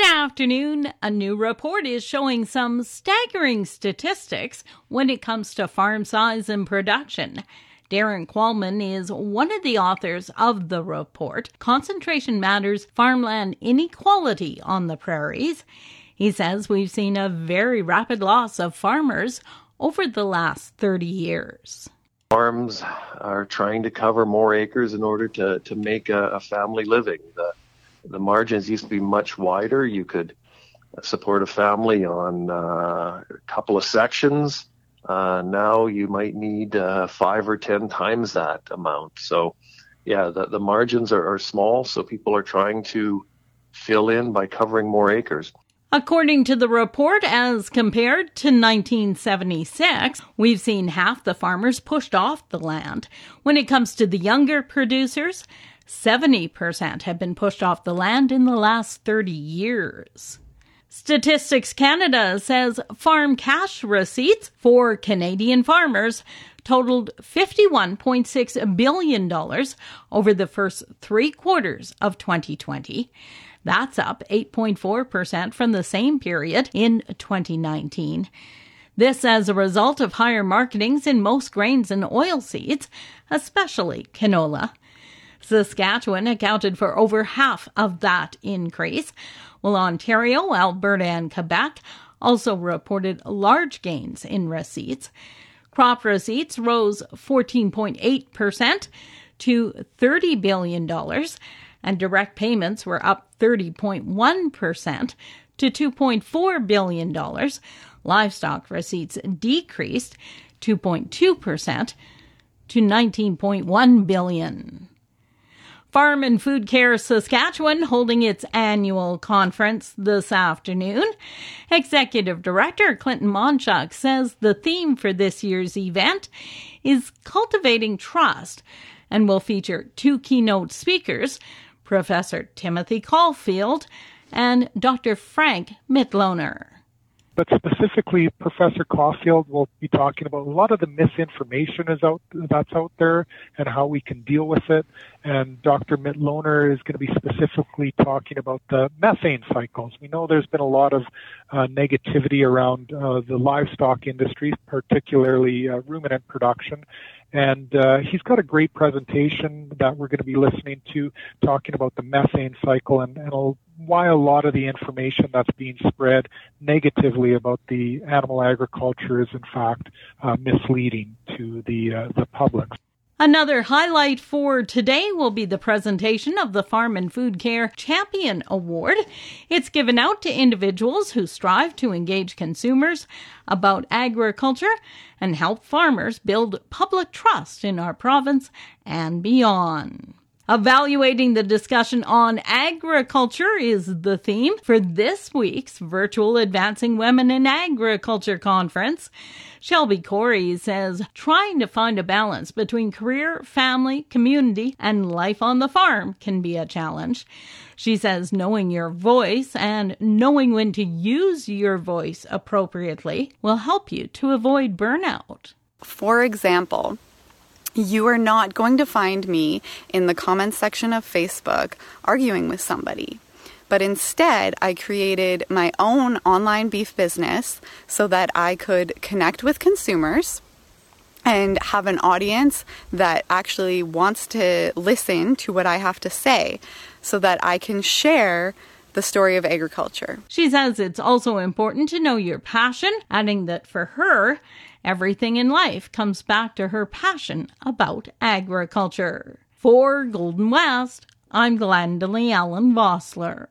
Good afternoon. A new report is showing some staggering statistics when it comes to farm size and production. Darrin Qualman is one of the authors of the report, Concentration Matters Farmland Inequality on the Prairies. He says we've seen a very rapid loss of farmers over the last 30 years. Farms are trying to cover more acres in order to, to make a, a family living. The, the margins used to be much wider. You could support a family on uh, a couple of sections. Uh, now you might need uh, five or ten times that amount. So, yeah, the, the margins are, are small, so people are trying to fill in by covering more acres. According to the report, as compared to 1976, we've seen half the farmers pushed off the land. When it comes to the younger producers, 70% have been pushed off the land in the last 30 years. Statistics Canada says farm cash receipts for Canadian farmers totaled $51.6 billion over the first three quarters of 2020. That's up 8.4% from the same period in 2019. This as a result of higher marketings in most grains and oilseeds, especially canola. Saskatchewan accounted for over half of that increase, while Ontario, Alberta, and Quebec also reported large gains in receipts. Crop receipts rose 14.8% to $30 billion, and direct payments were up 30.1% to $2.4 billion. Livestock receipts decreased 2.2% to $19.1 billion. Farm and Food Care Saskatchewan holding its annual conference this afternoon. Executive Director Clinton Monchuk says the theme for this year's event is cultivating trust and will feature two keynote speakers, Professor Timothy Caulfield and Dr. Frank Mitloehner but specifically Professor Caulfield will be talking about a lot of the misinformation is out that's out there and how we can deal with it. And Dr. Mitloehner is going to be specifically talking about the methane cycles. We know there's been a lot of uh, negativity around uh, the livestock industry, particularly uh, ruminant production. And uh, he's got a great presentation that we're going to be listening to, talking about the methane cycle and, and why a lot of the information that's being spread negatively about the animal agriculture is in fact uh, misleading to the uh, the public. Another highlight for today will be the presentation of the Farm and Food Care Champion Award. It's given out to individuals who strive to engage consumers about agriculture and help farmers build public trust in our province and beyond. Evaluating the discussion on agriculture is the theme for this week's virtual Advancing Women in Agriculture conference. Shelby Corey says trying to find a balance between career, family, community, and life on the farm can be a challenge. She says knowing your voice and knowing when to use your voice appropriately will help you to avoid burnout. For example, you are not going to find me in the comments section of Facebook arguing with somebody. But instead, I created my own online beef business so that I could connect with consumers and have an audience that actually wants to listen to what I have to say so that I can share the story of agriculture. She says it's also important to know your passion, adding that for her, Everything in life comes back to her passion about agriculture. For Golden West, I'm Glendalee Allen Vossler.